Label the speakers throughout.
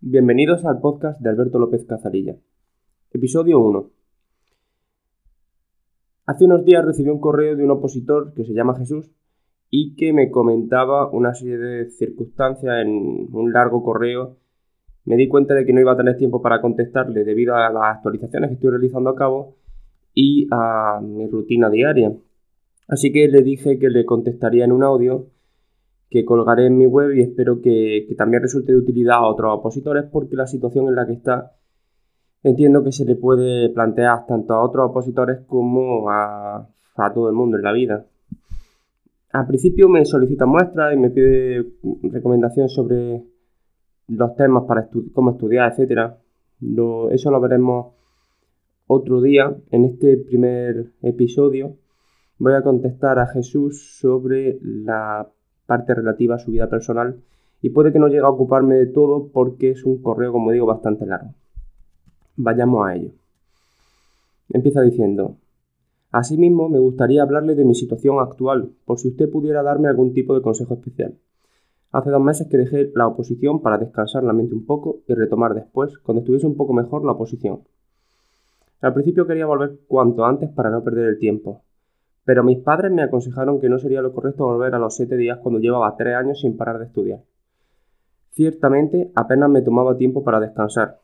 Speaker 1: Bienvenidos al podcast de Alberto López Cazarilla. Episodio 1. Hace unos días recibí un correo de un opositor que se llama Jesús y que me comentaba una serie de circunstancias en un largo correo. Me di cuenta de que no iba a tener tiempo para contestarle debido a las actualizaciones que estoy realizando a cabo y a mi rutina diaria. Así que le dije que le contestaría en un audio que colgaré en mi web y espero que, también resulte de utilidad a otros opositores porque la situación en la que está entiendo que se le puede plantear tanto a otros opositores como a, todo el mundo en la vida. Al principio me solicita muestras y me pide recomendaciones sobre los temas para cómo estudiar, etc. eso lo veremos otro día. En este primer episodio voy a contestar a Jesús sobre la parte relativa a su vida personal y puede que no llegue a ocuparme de todo porque es un correo, como digo, bastante largo. Vayamos a ello. Empieza diciendo, Asimismo, me gustaría hablarle de mi situación actual, por si usted pudiera darme algún tipo de consejo especial. Hace dos meses que dejé la oposición para descansar la mente un poco y retomar después, cuando estuviese un poco mejor la oposición. Al principio quería volver cuanto antes para no perder el tiempo, pero mis padres me aconsejaron que no sería lo correcto volver a los siete días cuando llevaba tres años sin parar de estudiar. Ciertamente apenas me tomaba tiempo para descansar.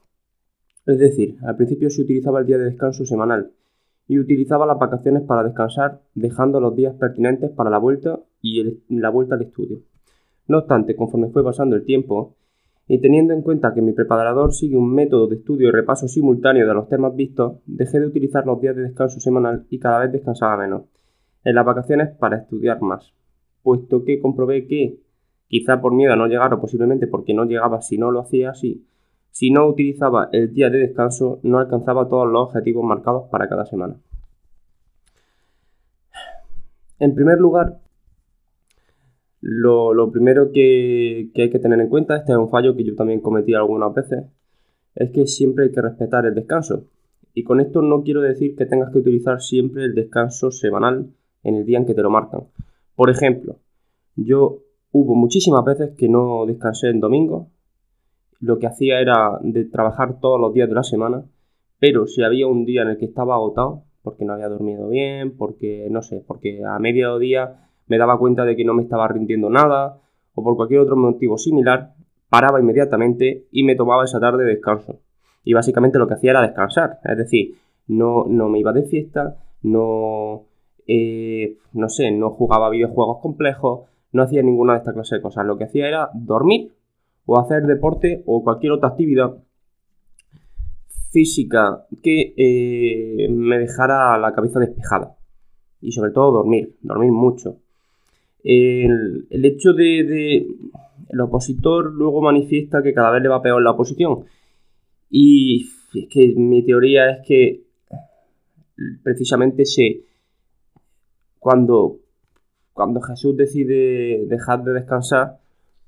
Speaker 1: Es decir, al principio se utilizaba el día de descanso semanal y utilizaba las vacaciones para descansar, dejando los días pertinentes para la vuelta y la vuelta al estudio. No obstante, conforme fue pasando el tiempo, y teniendo en cuenta que mi preparador sigue un método de estudio y repaso simultáneo de los temas vistos, dejé de utilizar los días de descanso semanal y cada vez descansaba menos en las vacaciones para estudiar más, puesto que comprobé que, quizá por miedo a no llegar o posiblemente porque no llegaba si no lo hacía así, si no utilizaba el día de descanso no alcanzaba todos los objetivos marcados para cada semana. En primer lugar, lo, primero que, que, hay que tener en cuenta, este es un fallo que yo también cometí algunas veces, es que siempre hay que respetar el descanso. Y con esto no quiero decir que tengas que utilizar siempre el descanso semanal en el día en que te lo marcan. Por ejemplo, yo hubo muchísimas veces que no descansé en domingo. Lo que hacía era de trabajar todos los días de la semana, pero si había un día en el que estaba agotado, porque no había dormido bien, porque no sé, porque a mediodía me daba cuenta de que no me estaba rindiendo nada, o por cualquier otro motivo similar, paraba inmediatamente y me tomaba esa tarde de descanso. Y básicamente lo que hacía era descansar, es decir, no, no me iba de fiesta, no, eh, no sé, no jugaba videojuegos complejos, no hacía ninguna de estas clases de cosas. Lo que hacía era dormir o hacer deporte o cualquier otra actividad física que eh, me dejara la cabeza despejada. Y sobre todo dormir, dormir mucho. El, hecho de, de, El opositor luego manifiesta que cada vez le va peor la oposición. Y es que mi teoría es que precisamente se cuando, cuando Jesús decide dejar de descansar,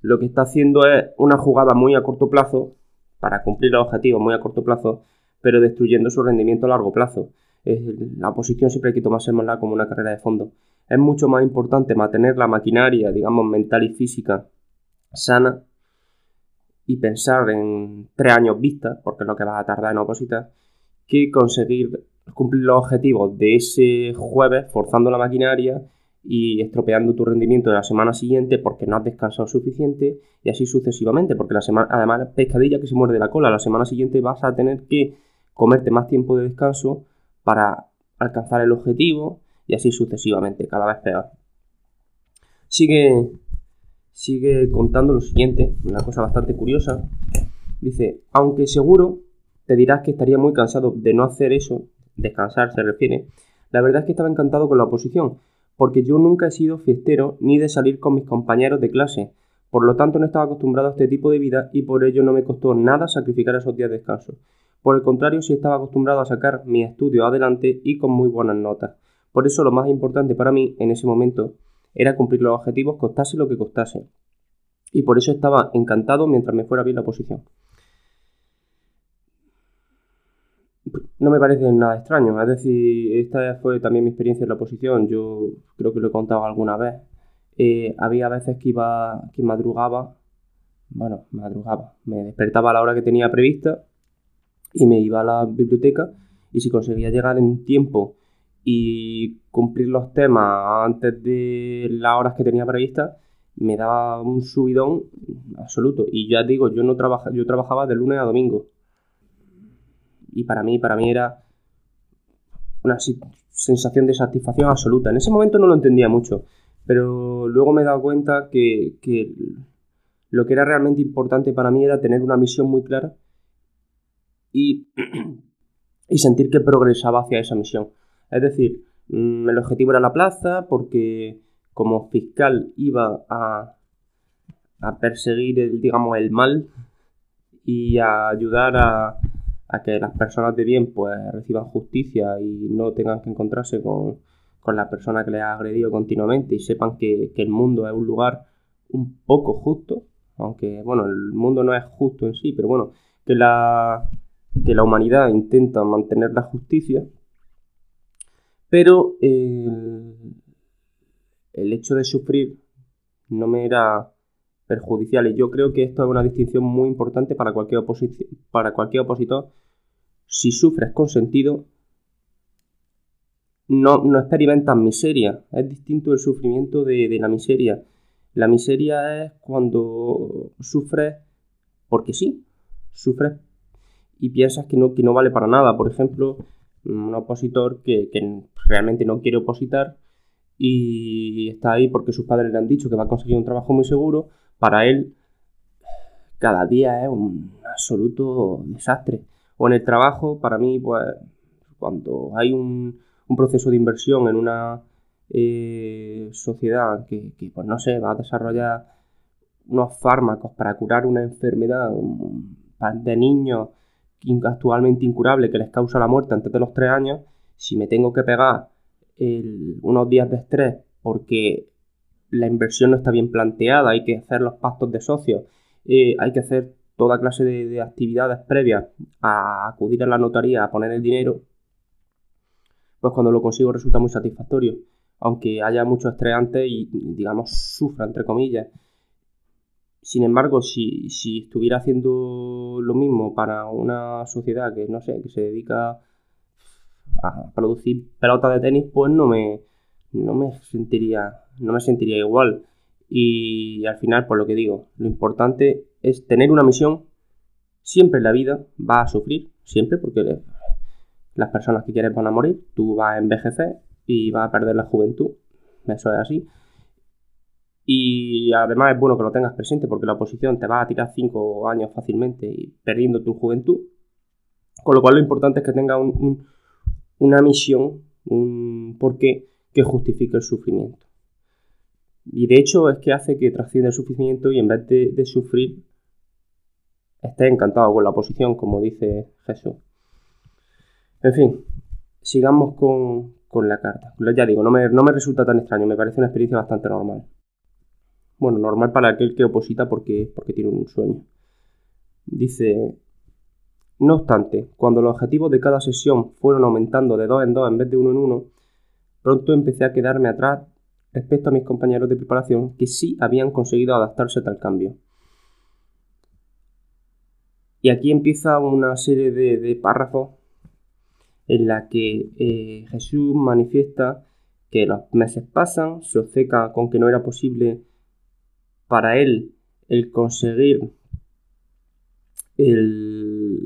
Speaker 1: lo que está haciendo es una jugada muy a corto plazo, para cumplir los objetivos muy a corto plazo, pero destruyendo su rendimiento a largo plazo. la oposición siempre hay que tomársela como una carrera de fondo. Es mucho más importante mantener la maquinaria, digamos, mental y física sana y pensar en tres años vista, porque es lo que vas a tardar en opositar, que conseguir cumplir los objetivos de ese jueves forzando la maquinaria y estropeando tu rendimiento de la semana siguiente porque no has descansado suficiente y así sucesivamente, porque la semana, pescadilla que se muerde la cola, la semana siguiente vas a tener que comerte más tiempo de descanso para alcanzar el objetivo y así sucesivamente, cada vez peor. Sigue, sigue contando lo siguiente, una cosa bastante curiosa. Dice, aunque seguro te dirás que estaría muy cansado de no hacer eso, descansar se refiere, la verdad es que estaba encantado con la oposición, porque yo nunca he sido fiestero ni de salir con mis compañeros de clase, por lo tanto no estaba acostumbrado a este tipo de vida y por ello no me costó nada sacrificar esos días de descanso. Por el contrario, sí estaba acostumbrado a sacar mi estudio adelante y con muy buenas notas. Por eso lo más importante para mí en ese momento era cumplir los objetivos costase lo que costase. Y por eso estaba encantado mientras me fuera bien la oposición. No me parece nada extraño. Es decir, esta fue también mi experiencia en la oposición. Yo creo que lo he contado alguna vez. Eh, había veces que iba, que madrugaba bueno, madrugaba, me despertaba a la hora que tenía prevista y me iba a la biblioteca y si conseguía llegar en tiempo y cumplir los temas antes de las horas que tenía previstas, me daba un subidón absoluto. Y ya digo, yo no trabaja, yo trabajaba de lunes a domingo. Y para mí, para mí era una sensación de satisfacción absoluta. En ese momento no lo entendía mucho, pero luego me he dado cuenta que, que lo que era realmente importante para mí era tener una misión muy clara y, sentir que progresaba hacia esa misión. Es decir, mm, el objetivo era la plaza porque como fiscal iba a, a perseguir, el, digamos, el mal y a ayudar a, a, que las personas de bien pues reciban justicia y no tengan que encontrarse con, con la persona que les ha agredido continuamente y sepan que, que, el mundo es un lugar un poco justo, aunque bueno, el mundo no es justo en sí, pero bueno, que la, que la humanidad intenta mantener la justicia. Pero el, hecho de sufrir no me era perjudicial y yo creo que esto es una distinción muy importante para cualquier, para cualquier opositor. Si sufres con sentido, no, no experimentas miseria. Es distinto el sufrimiento de, la miseria. La miseria es cuando sufres porque sí, sufres y piensas que no, que no vale para nada. Por ejemplo, un opositor que, realmente no quiere opositar y está ahí porque sus padres le han dicho que va a conseguir un trabajo muy seguro, para él cada día es un absoluto desastre. O en el trabajo, para mí, pues cuando hay un, proceso de inversión en una eh, sociedad que, pues no sé, va a desarrollar unos fármacos para curar una enfermedad de niños actualmente incurable que les causa la muerte antes de los tres años, si me tengo que pegar unos días de estrés porque la inversión no está bien planteada, hay que hacer los pactos de socios, eh, hay que hacer toda clase de, actividades previas a acudir a la notaría a poner el dinero, pues cuando lo consigo resulta muy satisfactorio. Aunque haya mucho estrés antes y, digamos, sufra, entre comillas, sin embargo, si, estuviera haciendo lo mismo para una sociedad que, no sé, que se dedica a producir pelotas de tenis, pues no me, no me sentiría, no me sentiría igual. Y al final, por lo que digo, lo importante es tener una misión. Siempre en la vida va a sufrir, siempre, porque las personas que quieres van a morir, tú vas a envejecer y vas a perder la juventud. Eso es así. Y además es bueno que lo tengas presente porque la oposición te va a tirar 5 años fácilmente y perdiendo tu juventud. Con lo cual lo importante es que tenga una misión, un porqué que justifique el sufrimiento. Y de hecho es que hace que trascienda el sufrimiento y en vez de, sufrir, esté encantado con la oposición, como dice Jesús. En fin, sigamos con, la carta. Ya digo, no me, no me resulta tan extraño, me parece una experiencia bastante normal. Bueno, normal para aquel que oposita porque, porque tiene un sueño. Dice, no obstante, cuando los objetivos de cada sesión fueron aumentando de dos en dos en vez de uno en uno, pronto empecé a quedarme atrás respecto a mis compañeros de preparación que sí habían conseguido adaptarse a tal cambio. Y aquí empieza una serie de, párrafos en la que eh, Jesús manifiesta que los meses pasan, se obceca con que no era posible para él el conseguir el,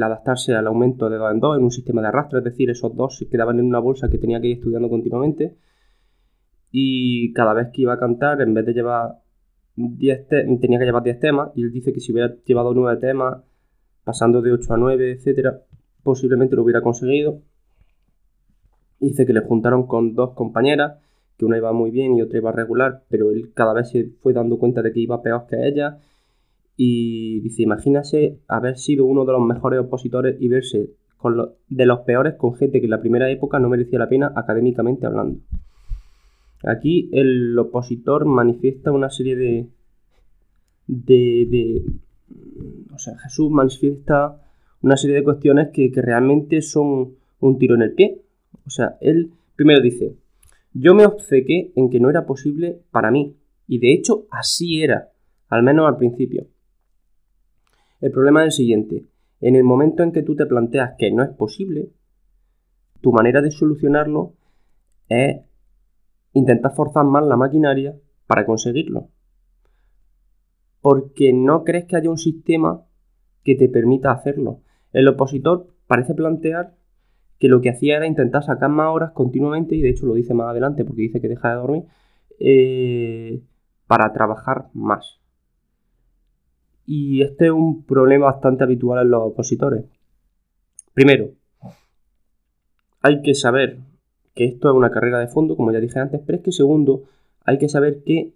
Speaker 1: adaptarse al aumento de 2 en 2 en un sistema de arrastre, es decir, esos dos quedaban en una bolsa que tenía que ir estudiando continuamente y cada vez que iba a cantar, en vez de llevar 10 tenía que llevar 10 temas y él dice que si hubiera llevado 9 temas, pasando de 8 a 9, etcétera, posiblemente lo hubiera conseguido. Dice que le juntaron con dos compañeras que una iba muy bien y otra iba regular, pero él cada vez se fue dando cuenta de que iba peor que ella. Y dice, imagínase haber sido uno de los mejores opositores y verse con de los peores con gente que en la primera época no merecía la pena académicamente hablando. Aquí el opositor manifiesta una serie de, de, o sea, Jesús manifiesta una serie de cuestiones que, que realmente son un tiro en el pie. O sea, él primero dice, yo me obcequé en que no era posible para mí, y de hecho así era. al menos al principio. El problema es el siguiente, en el momento en que tú te planteas que no es posible, tu manera de solucionarlo es intentar forzar más la maquinaria para conseguirlo. Porque no crees que haya un sistema que te permita hacerlo. El opositor parece plantear que lo que hacía era intentar sacar más horas continuamente, y de hecho lo dice más adelante porque dice que deja de dormir, eh, para trabajar más. Y este es un problema bastante habitual en los opositores. Primero, hay que saber que esto es una carrera de fondo, como ya dije antes, pero es que segundo, hay que saber que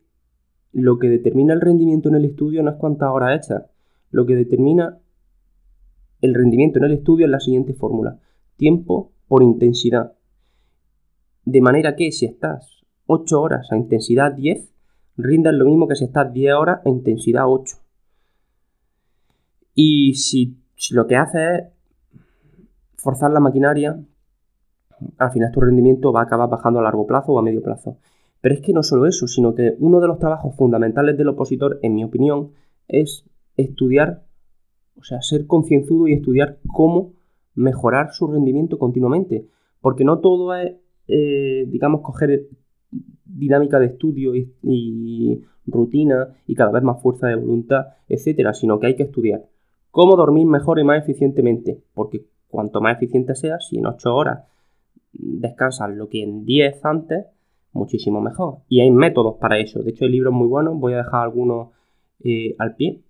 Speaker 1: lo que determina el rendimiento en el estudio no es cuántas horas echas. Lo que determina el rendimiento en el estudio es la siguiente fórmula. Tiempo por intensidad. De manera que si estás 8 horas a intensidad 10, rindas lo mismo que si estás 10 horas a intensidad 8. Y si, lo que haces es forzar la maquinaria, al final tu rendimiento va a acabar bajando a largo plazo o a medio plazo. Pero es que no solo eso, sino que uno de los trabajos fundamentales del opositor, en mi opinión, es estudiar, o sea, ser concienzudo y estudiar cómo mejorar su rendimiento continuamente. Porque no todo es, eh, digamos, coger dinámica de estudio y, rutina y cada vez más fuerza de voluntad, etcétera, sino que hay que estudiar cómo dormir mejor y más eficientemente. Porque cuanto más eficiente seas, si en 8 horas descansas lo que en 10 antes, muchísimo mejor. Y hay métodos para eso. De hecho, hay libros muy buenos. Voy a dejar algunos eh, al pie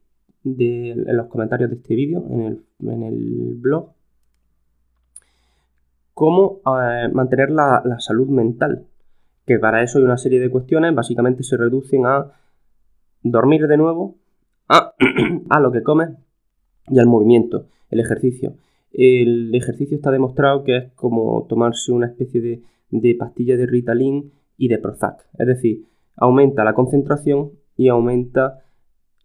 Speaker 1: de, en los comentarios de este vídeo, en el, en el blog cómo eh, mantener la, salud mental. Que para eso hay una serie de cuestiones, básicamente se reducen a dormir de nuevo, a, a lo que comes y al movimiento, el ejercicio. El ejercicio está demostrado que es como tomarse una especie de, de pastilla de Ritalin y de Prozac. Es decir, aumenta la concentración y aumenta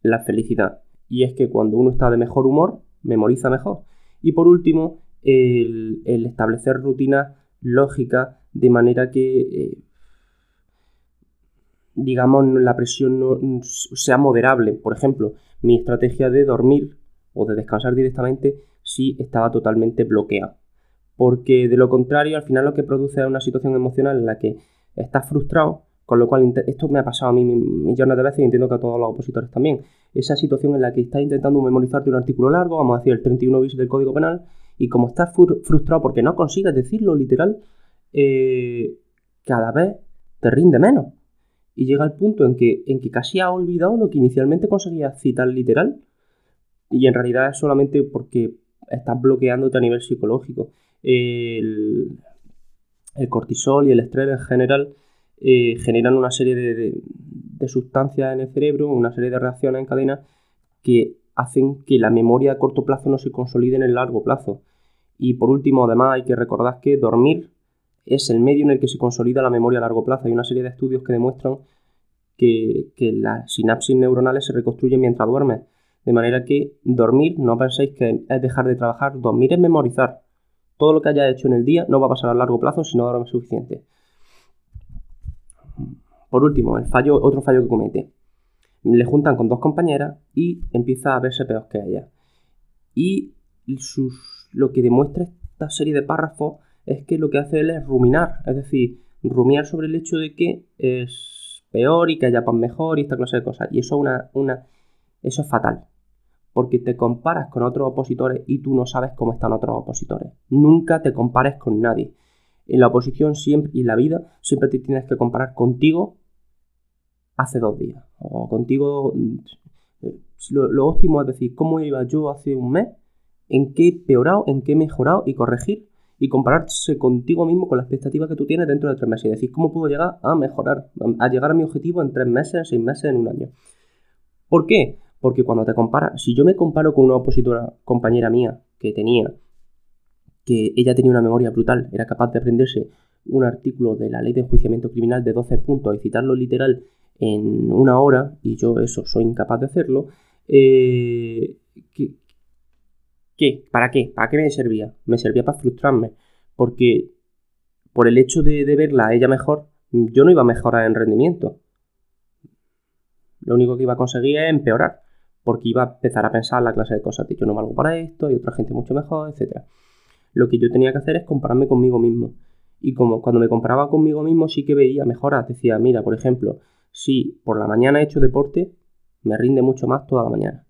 Speaker 1: la felicidad. Y es que cuando uno está de mejor humor, memoriza mejor. Y por último, el, establecer rutinas lógicas de manera que, eh, digamos, la presión no, sea moderable. Por ejemplo, mi estrategia de dormir o de descansar directamente sí estaba totalmente bloqueada. Porque de lo contrario, al final lo que produce es una situación emocional en la que estás frustrado, con lo cual esto me ha pasado a mí millones de veces y entiendo que a todos los opositores también. Esa situación en la que estás intentando memorizarte un artículo largo, vamos a decir el 31 bis del Código Penal, y como estás frustrado porque no consigues decirlo literal, eh, cada vez te rinde menos. Y llega el punto en que, en que casi has olvidado lo que inicialmente conseguías citar literal. Y en realidad es solamente porque estás bloqueándote a nivel psicológico. El, cortisol y el estrés en general eh, generan una serie de, sustancias en el cerebro, una serie de reacciones en cadena que hacen que la memoria a corto plazo no se consolide en el largo plazo. Y por último, además, hay que recordar que dormir es el medio en el que se consolida la memoria a largo plazo. Hay una serie de estudios que demuestran que, las sinapsis neuronales se reconstruyen mientras duermes. De manera que dormir, no penséis que es dejar de trabajar, dormir es memorizar. Todo lo que hayas hecho en el día no va a pasar a largo plazo si no duermes suficiente. Por último, el fallo, otro fallo que comete. Le juntan con dos compañeras y empieza a verse peor que ella. Y sus lo que demuestra esta serie de párrafos es que lo que hace él es ruminar, es decir, rumiar sobre el hecho de que es peor y que haya pan mejor y esta clase de cosas. Y eso, una, una, eso es fatal, porque te comparas con otros opositores y tú no sabes cómo están otros opositores. Nunca te compares con nadie. En la oposición siempre y en la vida siempre te tienes que comparar contigo hace dos días o contigo. Lo, lo óptimo es decir, ¿cómo iba yo hace un mes en qué he peorado, en qué he mejorado y corregir y compararse contigo mismo con la expectativa que tú tienes dentro de tres meses y decir cómo puedo llegar a mejorar, a llegar a mi objetivo en tres meses, en seis meses, en un año. ¿Por qué? Porque cuando te comparas, si yo me comparo con una opositora compañera mía que tenía, que ella tenía una memoria brutal, era capaz de aprenderse un artículo de la ley de enjuiciamiento criminal de 12 puntos y citarlo literal en una hora, y yo eso soy incapaz de hacerlo, eh, ¿Qué? ¿Para qué? ¿Para qué me servía? Me servía para frustrarme. Porque por el hecho de, verla a ella mejor, yo no iba a mejorar en rendimiento. Lo único que iba a conseguir es empeorar, porque iba a empezar a pensar la clase de cosas de yo no valgo para esto, hay otra gente mucho mejor, etc. Lo que yo tenía que hacer es compararme conmigo mismo. Y como cuando me comparaba conmigo mismo sí que veía mejoras. Decía, mira, por ejemplo, si por la mañana he hecho deporte, me rinde mucho más toda la mañana.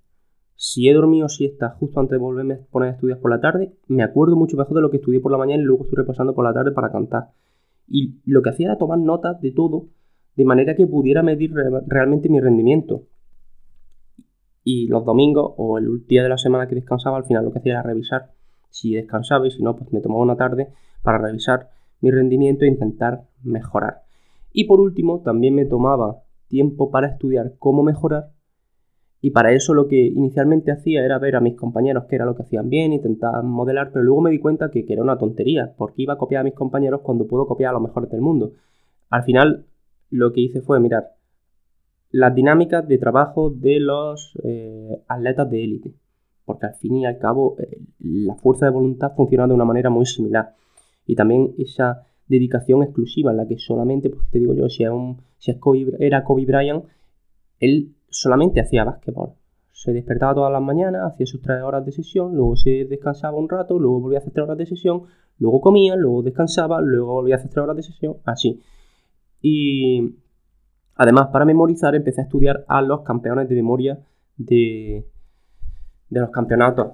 Speaker 1: Si he dormido siesta justo antes de volverme a poner a estudiar por la tarde, me acuerdo mucho mejor de lo que estudié por la mañana y luego estoy repasando por la tarde para cantar. Y lo que hacía era tomar notas de todo, de manera que pudiera medir realmente mi rendimiento. Y los domingos o el día de la semana que descansaba, al final lo que hacía era revisar si descansaba y si no, pues me tomaba una tarde para revisar mi rendimiento e intentar mejorar. Y por último, también me tomaba tiempo para estudiar cómo mejorar y para eso lo que inicialmente hacía era ver a mis compañeros qué era lo que hacían bien, intentar modelar, pero luego me di cuenta que, era una tontería, porque iba a copiar a mis compañeros cuando puedo copiar a los mejores del mundo. Al final lo que hice fue mirar las dinámicas de trabajo de los eh, atletas de élite, porque al fin y al cabo eh, la fuerza de voluntad funciona de una manera muy similar. Y también esa dedicación exclusiva en la que solamente, pues te digo yo, si, un, si era Kobe Bryant, él solamente hacía básquetbol. Se despertaba todas las mañanas, hacía sus tres horas de sesión, luego se descansaba un rato, luego volvía a hacer tres horas de sesión, luego comía, luego descansaba, luego volvía a hacer tres horas de sesión, así. Y además, para memorizar, empecé a estudiar a los campeones de memoria de, los campeonatos.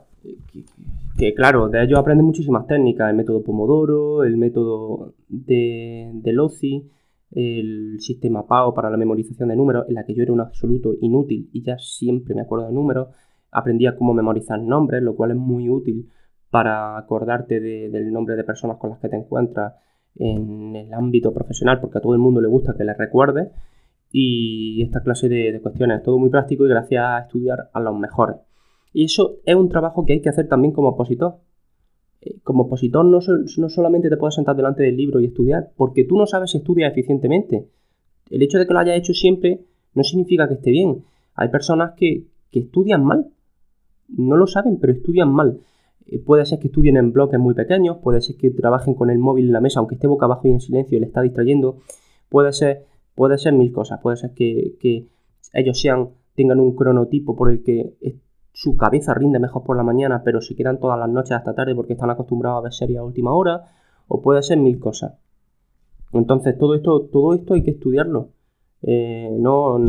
Speaker 1: Que, claro, de ellos aprende muchísimas técnicas, el método Pomodoro, el método de, de LOCI, el sistema PAO para la memorización de números, en la que yo era un absoluto inútil y ya siempre me acuerdo de números. Aprendí a cómo memorizar nombres, lo cual es muy útil para acordarte del nombre de personas con las que te encuentras en el ámbito profesional, porque a todo el mundo le gusta que le recuerde Y esta clase de, de cuestiones es todo muy práctico y gracias a estudiar a los mejores. Y eso es un trabajo que hay que hacer también como opositor como opositor no, no, solamente te puedes sentar delante del libro y estudiar, porque tú no sabes si estudias eficientemente. El hecho de que lo hayas hecho siempre no significa que esté bien. Hay personas que, estudian mal. No lo saben, pero estudian mal. Eh, puede ser que estudien en bloques muy pequeños, puede ser que trabajen con el móvil en la mesa, aunque esté boca abajo y en silencio y le está distrayendo. Puede ser, puede ser mil cosas. Puede ser que, que ellos sean, tengan un cronotipo por el que su cabeza rinde mejor por la mañana, pero se quedan todas las noches hasta tarde porque están acostumbrados a ver series a última hora, o puede ser mil cosas. Entonces, todo esto, todo esto hay que estudiarlo. Eh, no,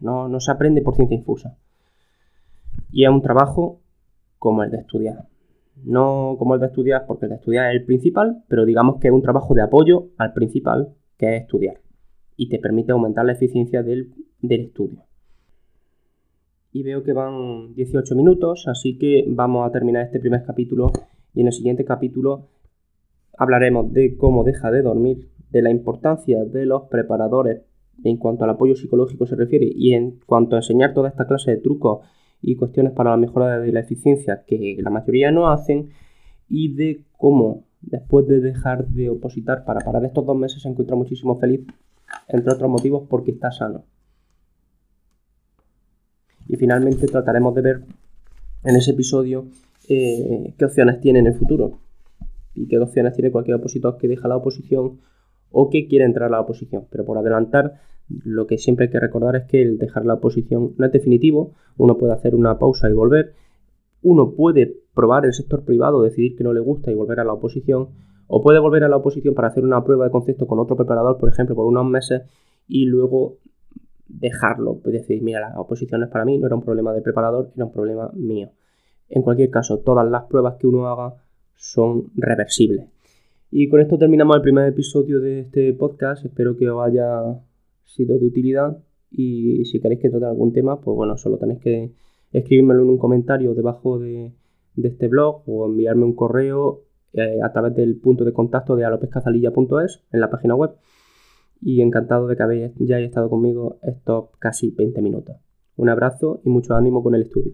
Speaker 1: no, se aprende por ciencia infusa. Y es un trabajo como el de estudiar. No como el de estudiar, porque el de estudiar es el principal, pero digamos que es un trabajo de apoyo al principal, que es estudiar. Y te permite aumentar la eficiencia del, del estudio. Y veo que van 18 minutos, así que vamos a terminar este primer capítulo y en el siguiente capítulo hablaremos de cómo deja de dormir, de la importancia de los preparadores en cuanto al apoyo psicológico se refiere y en cuanto a enseñar toda esta clase de trucos y cuestiones para la mejora de la eficiencia que la mayoría no hacen y de cómo después de dejar de opositar para parar estos dos meses se encuentra muchísimo feliz, entre otros motivos porque está sano. Y finalmente trataremos de ver en ese episodio eh, qué opciones tiene en el futuro. Y qué opciones tiene cualquier opositor que deja la oposición o que quiere entrar a la oposición. Pero por adelantar, lo que siempre hay que recordar es que el dejar la oposición no es definitivo, uno puede hacer una pausa y volver, uno puede probar el sector privado, decidir que no le gusta y volver a la oposición, o puede volver a la oposición para hacer una prueba de concepto con otro preparador, por ejemplo, por unos meses, y luego dejarlo, pues decir, mira, las oposiciones para mí no era un problema del preparador, era un problema mío. En cualquier caso, todas las pruebas que uno haga son reversibles. Y con esto terminamos el primer episodio de este podcast. Espero que os haya sido de utilidad. Y si queréis que trate algún tema, pues bueno, solo tenéis que escribírmelo en un comentario debajo de, este blog o enviarme un correo eh, a través del punto de contacto de alopescazalilla.es en la página web y encantado de que habéis, ya hayáis estado conmigo estos casi 20 minutos. Un abrazo y mucho ánimo con el estudio.